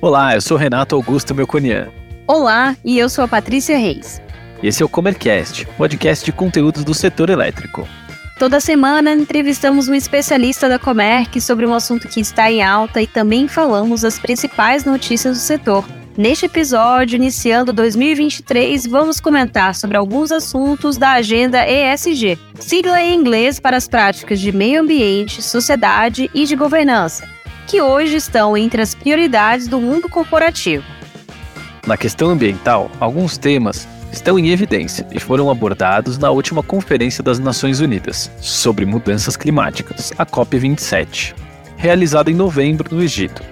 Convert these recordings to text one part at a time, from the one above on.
Olá, eu sou Renato Augusto Melconian. Olá, e eu sou a Patrícia Reis. Esse é o Comercast, podcast de conteúdos do setor elétrico. Toda semana entrevistamos um especialista da Comerc sobre um assunto que está em alta e também falamos as principais notícias do setor. Neste episódio, iniciando 2023, vamos comentar sobre alguns assuntos da agenda ESG, sigla em inglês para as práticas de meio ambiente, sociedade e de governança que hoje estão entre as prioridades do mundo corporativo. Na questão ambiental, alguns temas estão em evidência e foram abordados na última Conferência das Nações Unidas sobre Mudanças Climáticas, a COP27, realizada em novembro no Egito.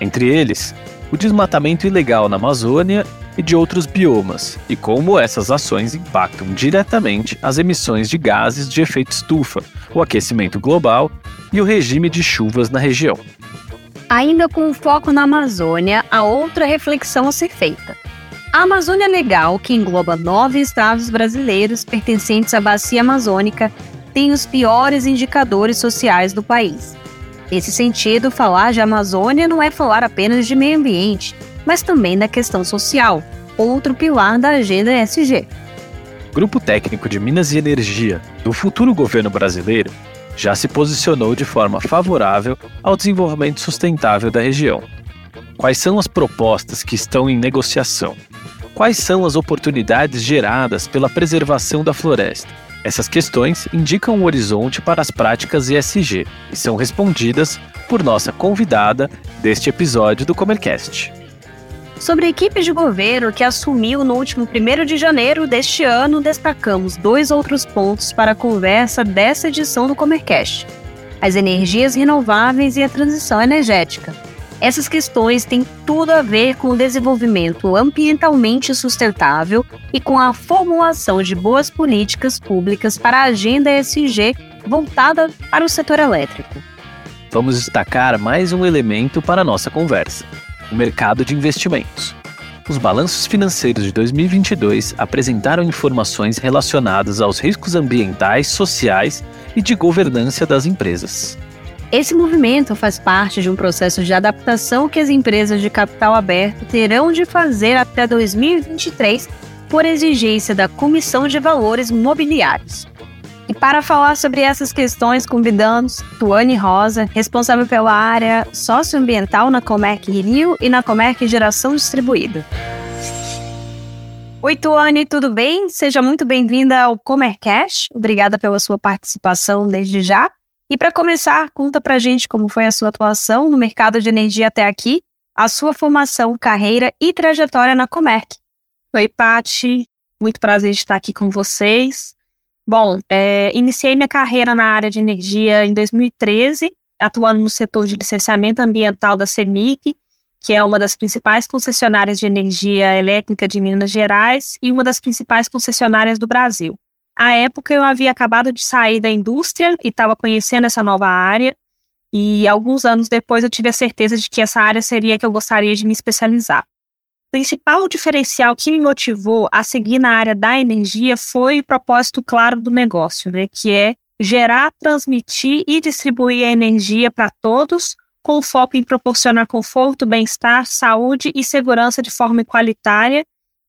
Entre eles, o desmatamento ilegal na Amazônia e de outros biomas, e como essas ações impactam diretamente as emissões de gases de efeito estufa, o aquecimento global e o regime de chuvas na região. Ainda com foco na Amazônia, há outra reflexão a ser feita. A Amazônia Legal, que engloba nove estados brasileiros pertencentes à bacia amazônica, tem os piores indicadores sociais do país. Nesse sentido, falar de Amazônia não é falar apenas de meio ambiente, mas também da questão social, outro pilar da agenda ESG. Grupo Técnico de Minas e Energia do futuro governo brasileiro já se posicionou de forma favorável ao desenvolvimento sustentável da região. Quais são as propostas que estão em negociação? Quais são as oportunidades geradas pela preservação da floresta? Essas questões indicam o horizonte para as práticas ESG e são respondidas por nossa convidada deste episódio do Comercast. Sobre a equipe de governo que assumiu no último 1 de janeiro deste ano, destacamos dois outros pontos para a conversa dessa edição do Comercast: as energias renováveis e a transição energética. Essas questões têm tudo a ver com o desenvolvimento ambientalmente sustentável e com a formulação de boas políticas públicas para a agenda ESG voltada para o setor elétrico. Vamos destacar mais um elemento para a nossa conversa o mercado de investimentos. Os balanços financeiros de 2022 apresentaram informações relacionadas aos riscos ambientais, sociais e de governança das empresas. Esse movimento faz parte de um processo de adaptação que as empresas de capital aberto terão de fazer até 2023 por exigência da Comissão de Valores Mobiliários. E para falar sobre essas questões, convidamos Tuane Rosa, responsável pela área socioambiental na Comerc Rio e na Comerc Geração Distribuída. Oi, Tuane, tudo bem? Seja muito bem-vinda ao Comercash. Obrigada pela sua participação desde já. E para começar, conta pra gente como foi a sua atuação no mercado de energia até aqui, a sua formação, carreira e trajetória na Comerc. Oi, Pati. Muito prazer de estar aqui com vocês. Bom, é, iniciei minha carreira na área de energia em 2013, atuando no setor de licenciamento ambiental da CEMIC, que é uma das principais concessionárias de energia elétrica de Minas Gerais e uma das principais concessionárias do Brasil. À época, eu havia acabado de sair da indústria e estava conhecendo essa nova área, e alguns anos depois eu tive a certeza de que essa área seria a que eu gostaria de me especializar. Principal diferencial que me motivou a seguir na área da energia foi o propósito claro do negócio, né, que é gerar, transmitir e distribuir a energia para todos, com foco em proporcionar conforto, bem-estar, saúde e segurança de forma igualitária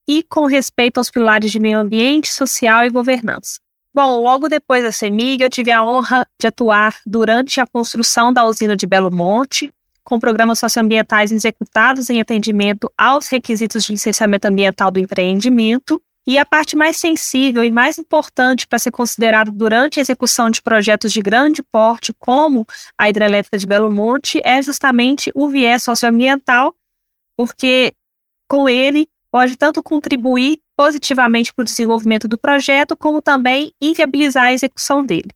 e com respeito aos pilares de meio ambiente, social e governança. Bom, logo depois da CEMIG, eu tive a honra de atuar durante a construção da usina de Belo Monte, com programas socioambientais executados em atendimento aos requisitos de licenciamento ambiental do empreendimento. E a parte mais sensível e mais importante para ser considerado durante a execução de projetos de grande porte, como a hidrelétrica de Belo Monte, é justamente o viés socioambiental, porque com ele pode tanto contribuir positivamente para o desenvolvimento do projeto, como também inviabilizar a execução dele.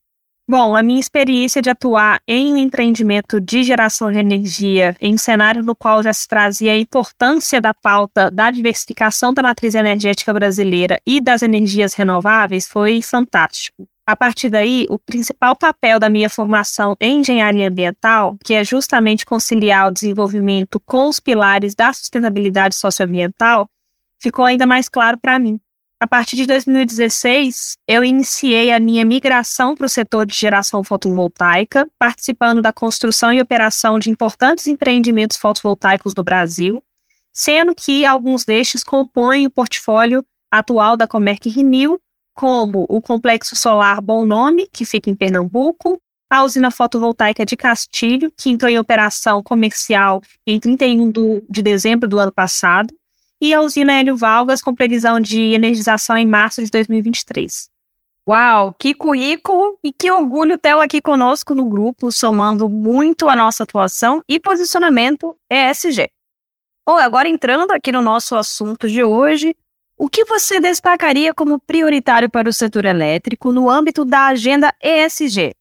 Bom, a minha experiência de atuar em um empreendimento de geração de energia em um cenário no qual já se trazia a importância da pauta da diversificação da matriz energética brasileira e das energias renováveis foi fantástico. A partir daí, o principal papel da minha formação em engenharia ambiental, que é justamente conciliar o desenvolvimento com os pilares da sustentabilidade socioambiental, ficou ainda mais claro para mim. A partir de 2016, eu iniciei a minha migração para o setor de geração fotovoltaica, participando da construção e operação de importantes empreendimentos fotovoltaicos no Brasil, sendo que alguns destes compõem o portfólio atual da Comerc Renew, como o Complexo Solar Bom Nome, que fica em Pernambuco, a usina fotovoltaica de Castilho, que entrou em operação comercial em 31 do, de dezembro do ano passado, e a usina Hélio Valgas, com previsão de energização em março de 2023. Uau, que currículo e que orgulho tê-lo aqui conosco no grupo, somando muito a nossa atuação e posicionamento ESG. Bom, agora entrando aqui no nosso assunto de hoje, o que você destacaria como prioritário para o setor elétrico no âmbito da agenda ESG?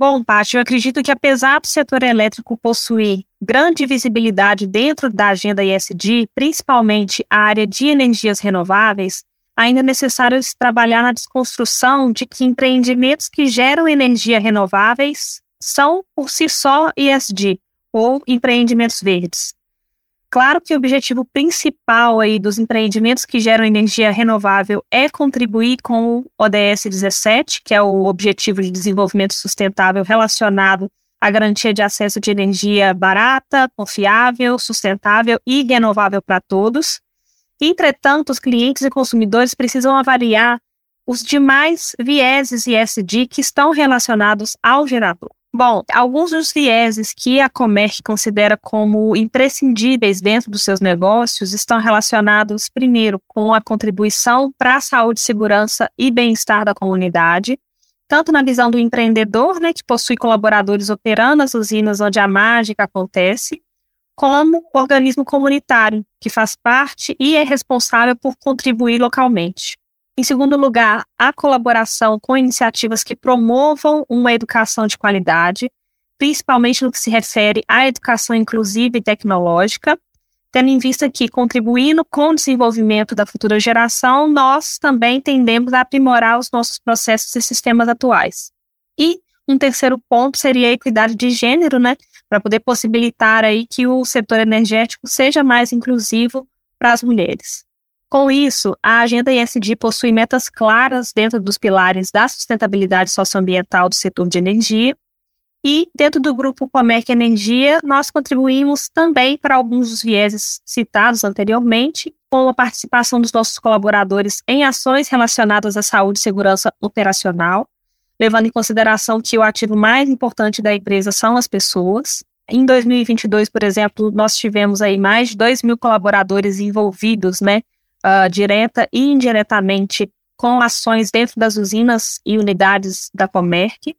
Bom, Paty, eu acredito que apesar do setor elétrico possuir grande visibilidade dentro da agenda ESG, principalmente a área de energias renováveis, ainda é necessário se trabalhar na desconstrução de que empreendimentos que geram energia renováveis são por si só ESG, ou empreendimentos verdes. Claro que o objetivo principal aí dos empreendimentos que geram energia renovável é contribuir com o ODS 17, que é o Objetivo de Desenvolvimento Sustentável relacionado à garantia de acesso de energia barata, confiável, sustentável e renovável para todos. Entretanto, os clientes e consumidores precisam avaliar os demais vieses ESG que estão relacionados ao gerador. Bom, alguns dos vieses que a Comerc considera como imprescindíveis dentro dos seus negócios estão relacionados, primeiro, com a contribuição para a saúde, segurança e bem-estar da comunidade, tanto na visão do empreendedor, né, que possui colaboradores operando as usinas onde a mágica acontece, como o organismo comunitário, que faz parte e é responsável por contribuir localmente. Em segundo lugar, a colaboração com iniciativas que promovam uma educação de qualidade, principalmente no que se refere à educação inclusiva e tecnológica, tendo em vista que, contribuindo com o desenvolvimento da futura geração, nós também tendemos a aprimorar os nossos processos e sistemas atuais. E um terceiro ponto seria a equidade de gênero, né, para poder possibilitar aí que o setor energético seja mais inclusivo para as mulheres. Com isso, a agenda ESG possui metas claras dentro dos pilares da sustentabilidade socioambiental do setor de energia. E, dentro do grupo Comec Energia, nós contribuímos também para alguns dos vieses citados anteriormente, com a participação dos nossos colaboradores em ações relacionadas à saúde e segurança operacional, levando em consideração que o ativo mais importante da empresa são as pessoas. Em 2022, por exemplo, nós tivemos aí mais de 2 mil colaboradores envolvidos, né, uh, direta e indiretamente com ações dentro das usinas e unidades da Comerc.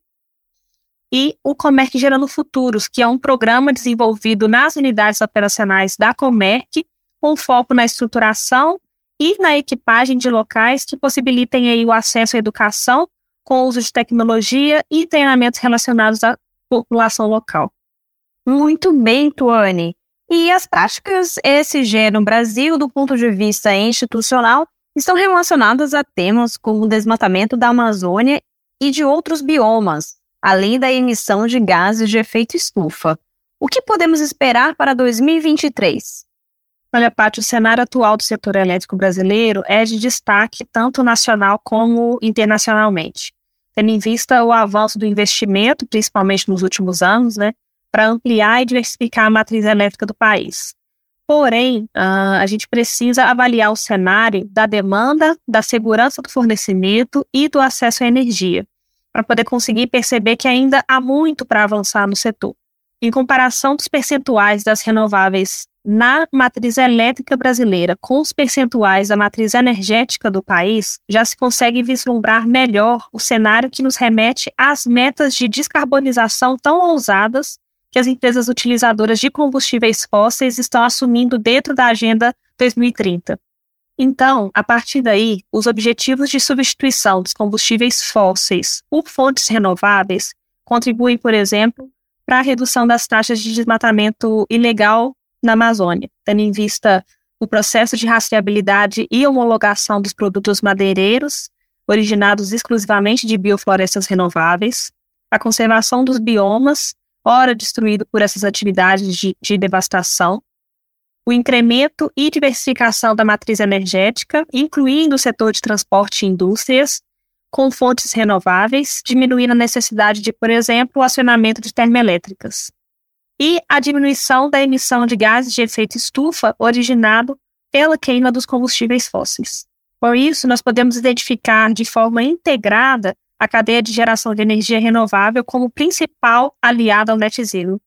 E o Comerc Gerando Futuros, que é um programa desenvolvido nas unidades operacionais da Comerc, com foco na estruturação e na equipagem de locais que possibilitem aí o acesso à educação com uso de tecnologia e treinamentos relacionados à população local. Muito bem, Tuane. E as práticas ESG no Brasil, do ponto de vista institucional, estão relacionadas a temas como o desmatamento da Amazônia e de outros biomas, além da emissão de gases de efeito estufa. O que podemos esperar para 2023? Olha, Paty, o cenário atual do setor elétrico brasileiro é de destaque tanto nacional como internacionalmente. Tendo em vista o avanço do investimento, principalmente nos últimos anos, né, para ampliar e diversificar a matriz elétrica do país. Porém, uh, a gente precisa avaliar o cenário da demanda, da segurança do fornecimento e do acesso à energia, para poder conseguir perceber que ainda há muito para avançar no setor. Em comparação dos percentuais das renováveis na matriz elétrica brasileira com os percentuais da matriz energética do país, já se consegue vislumbrar melhor o cenário que nos remete às metas de descarbonização tão ousadas que as empresas utilizadoras de combustíveis fósseis estão assumindo dentro da Agenda 2030. Então, a partir daí, os objetivos de substituição dos combustíveis fósseis por fontes renováveis contribuem, por exemplo, para a redução das taxas de desmatamento ilegal na Amazônia, tendo em vista o processo de rastreabilidade e homologação dos produtos madeireiros, originados exclusivamente de bioflorestas renováveis, a conservação dos biomas, ora destruído por essas atividades de, de devastação, o incremento e diversificação da matriz energética, incluindo o setor de transporte e indústrias, com fontes renováveis, diminuindo a necessidade de, por exemplo, o acionamento de termoelétricas. E a diminuição da emissão de gases de efeito estufa originado pela queima dos combustíveis fósseis. Por isso, nós podemos identificar de forma integrada a cadeia de geração de energia renovável como principal aliada ao net zero.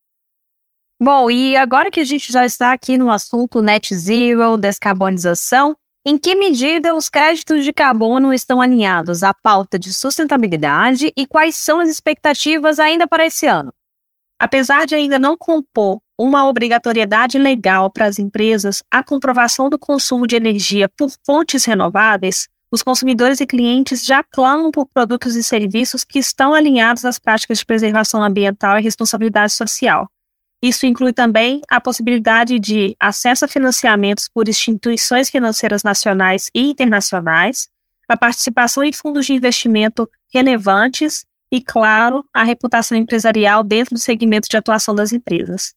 Bom, e agora que a gente já está aqui no assunto net zero, descarbonização, em que medida os créditos de carbono estão alinhados à pauta de sustentabilidade e quais são as expectativas ainda para esse ano? Apesar de ainda não compor uma obrigatoriedade legal para as empresas a comprovação do consumo de energia por fontes renováveis, os consumidores e clientes já clamam por produtos e serviços que estão alinhados às práticas de preservação ambiental e responsabilidade social. Isso inclui também a possibilidade de acesso a financiamentos por instituições financeiras nacionais e internacionais, a participação em fundos de investimento relevantes e, claro, a reputação empresarial dentro do segmento de atuação das empresas.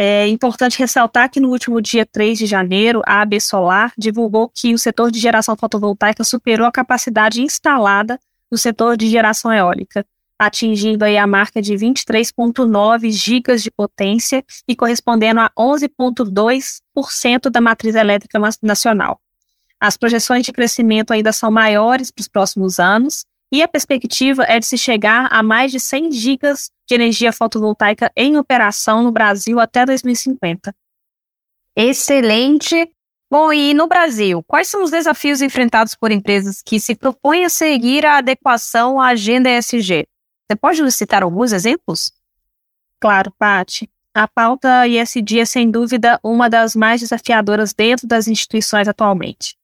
É importante ressaltar que no último dia 3 de janeiro, a AB Solar divulgou que o setor de geração fotovoltaica superou a capacidade instalada no setor de geração eólica, atingindo aí a marca de 23,9 gigas de potência e correspondendo a 11,2% da matriz elétrica nacional. As projeções de crescimento ainda são maiores para os próximos anos e a perspectiva é de se chegar a mais de 100 gigas de energia fotovoltaica em operação no Brasil até 2050. Excelente! Bom, e no Brasil, quais são os desafios enfrentados por empresas que se propõem a seguir a adequação à agenda ESG? Você pode nos citar alguns exemplos? Claro, Pati. A pauta ISD é, sem dúvida, uma das mais desafiadoras dentro das instituições atualmente.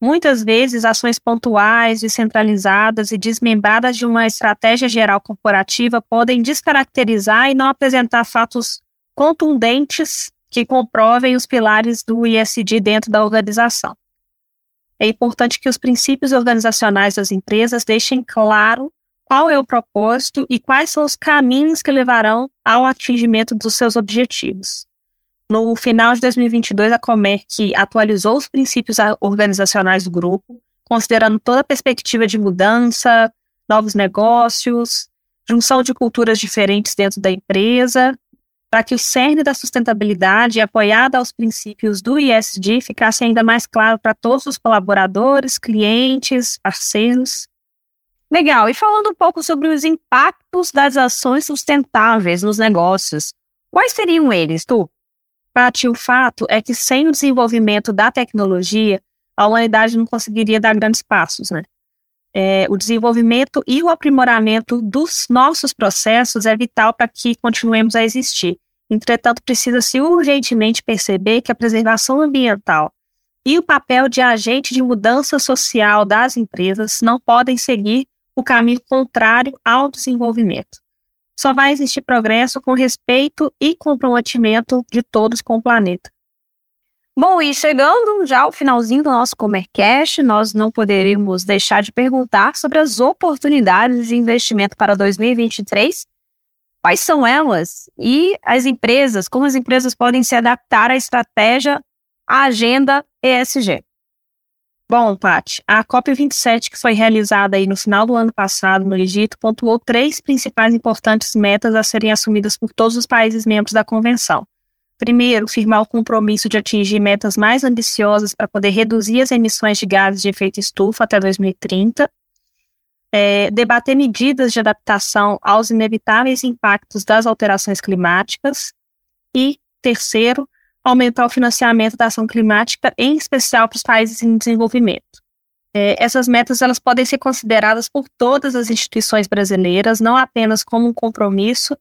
Muitas vezes, ações pontuais, descentralizadas e desmembradas de uma estratégia geral corporativa podem descaracterizar e não apresentar fatos contundentes que comprovem os pilares do ISD dentro da organização. É importante que os princípios organizacionais das empresas deixem claro qual é o propósito e quais são os caminhos que levarão ao atingimento dos seus objetivos. No final de 2022, a Comerc atualizou os princípios organizacionais do grupo, considerando toda a perspectiva de mudança, novos negócios, junção de culturas diferentes dentro da empresa, para que o cerne da sustentabilidade, apoiada aos princípios do ISD, ficasse ainda mais claro para todos os colaboradores, clientes, parceiros Legal. E falando um pouco sobre os impactos das ações sustentáveis nos negócios, quais seriam eles, Tu? Paty, o fato é que sem o desenvolvimento da tecnologia, a humanidade não conseguiria dar grandes passos, né? É, o desenvolvimento e o aprimoramento dos nossos processos é vital para que continuemos a existir. Entretanto, precisa-se urgentemente perceber que a preservação ambiental e o papel de agente de mudança social das empresas não podem seguir o caminho contrário ao desenvolvimento. Só vai existir progresso com respeito e comprometimento de todos com o planeta. Bom, e chegando já ao finalzinho do nosso Comercast, nós não poderíamos deixar de perguntar sobre as oportunidades de investimento para 2023. Quais são elas? E as empresas, como as empresas podem se adaptar à estratégia, à agenda ESG? Bom, Paty, a COP27, que foi realizada aí no final do ano passado no Egito, pontuou três principais importantes metas a serem assumidas por todos os países membros da convenção. Primeiro, firmar o compromisso de atingir metas mais ambiciosas para poder reduzir as emissões de gases de efeito estufa até 2030. É, debater medidas de adaptação aos inevitáveis impactos das alterações climáticas. E, terceiro, aumentar o financiamento da ação climática, em especial para os países em desenvolvimento. É, essas metas elas podem ser consideradas por todas as instituições brasileiras, não apenas como um compromisso,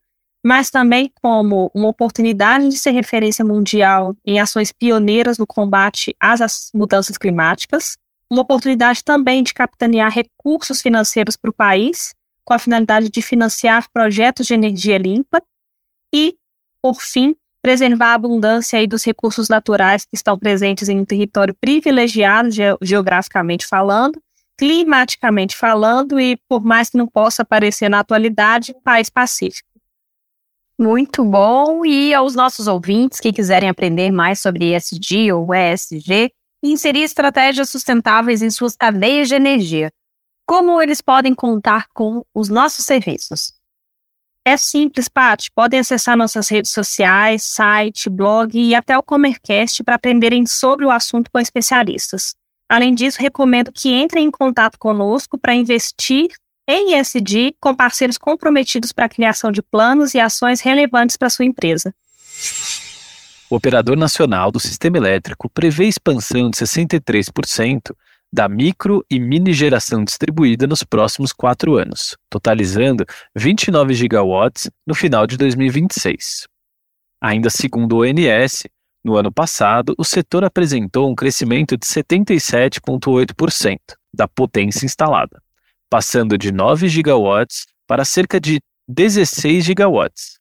mas também como uma oportunidade de ser referência mundial em ações pioneiras no combate às mudanças climáticas, uma oportunidade também de capitanear recursos financeiros para o país, com a finalidade de financiar projetos de energia limpa, e, por fim, preservar a abundância aí dos recursos naturais que estão presentes em um território privilegiado ge geograficamente falando, climaticamente falando e, por mais que não possa aparecer na atualidade, país pacífico. Muito bom. E aos nossos ouvintes que quiserem aprender mais sobre ESG ou ESG inserir estratégias sustentáveis em suas cadeias de energia, como eles podem contar com os nossos serviços? É simples, Paty. Podem acessar nossas redes sociais, site, blog e até o Comercast para aprenderem sobre o assunto com especialistas. Além disso, recomendo que entrem em contato conosco para investir em ESG com parceiros comprometidos para a criação de planos e ações relevantes para sua empresa. O operador nacional do sistema elétrico prevê expansão de 63% da micro e mini geração distribuída nos próximos quatro anos, totalizando 29 gigawatts no final de 2026. Ainda segundo o ONS, no ano passado, o setor apresentou um crescimento de 77,8% da potência instalada, passando de 9 gigawatts para cerca de 16 gigawatts.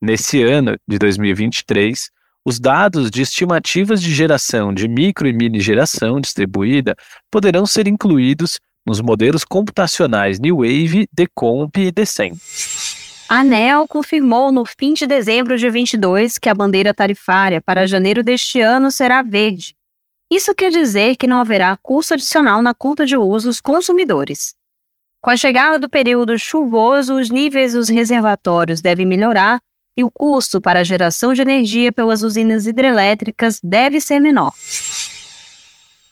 Nesse ano de 2023, os dados de estimativas de geração de micro e mini geração distribuída poderão ser incluídos nos modelos computacionais New Wave, Decomp e Decem. A ANEL confirmou no fim de dezembro de 22 que a bandeira tarifária para janeiro deste ano será verde. Isso quer dizer que não haverá custo adicional na conta de uso dos consumidores. Com a chegada do período chuvoso, os níveis dos reservatórios devem melhorar e o custo para a geração de energia pelas usinas hidrelétricas deve ser menor.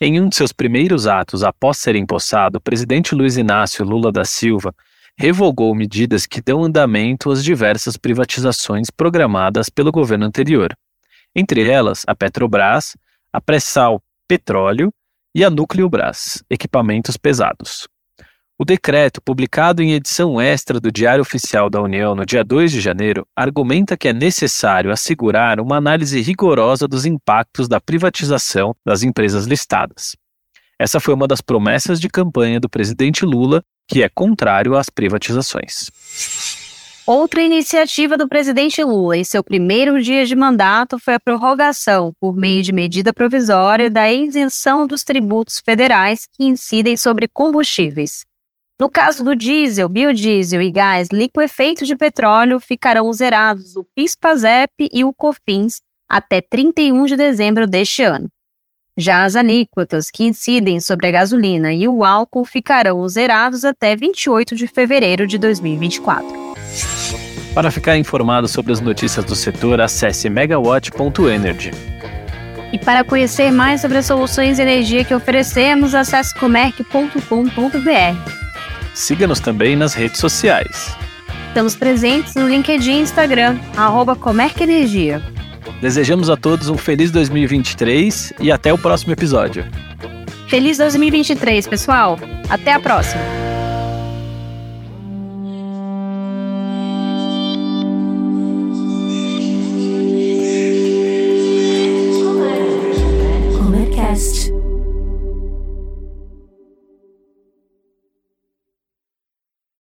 Em um de seus primeiros atos após ser empossado, o presidente Luiz Inácio Lula da Silva revogou medidas que dão andamento às diversas privatizações programadas pelo governo anterior, entre elas a Petrobras, a Pressal Petróleo e a Núcleo Brás, equipamentos pesados. O decreto, publicado em edição extra do Diário Oficial da União no dia 2 de janeiro, argumenta que é necessário assegurar uma análise rigorosa dos impactos da privatização das empresas listadas. Essa foi uma das promessas de campanha do presidente Lula, que é contrário às privatizações. Outra iniciativa do presidente Lula em seu primeiro dia de mandato foi a prorrogação, por meio de medida provisória, da isenção dos tributos federais que incidem sobre combustíveis. No caso do diesel, biodiesel e gás liquefeito de petróleo, ficarão zerados o PIS/PASEP e o COFINS até 31 de dezembro deste ano. Já as alíquotas que incidem sobre a gasolina e o álcool ficarão zerados até 28 de fevereiro de 2024. Para ficar informado sobre as notícias do setor, acesse megawatt.energy. E para conhecer mais sobre as soluções de energia que oferecemos, acesse comerc.com.br. Siga-nos também nas redes sociais. Estamos presentes no LinkedIn e Instagram, arroba Energia. Desejamos a todos um feliz 2023 e até o próximo episódio. Feliz 2023, pessoal! Até a próxima!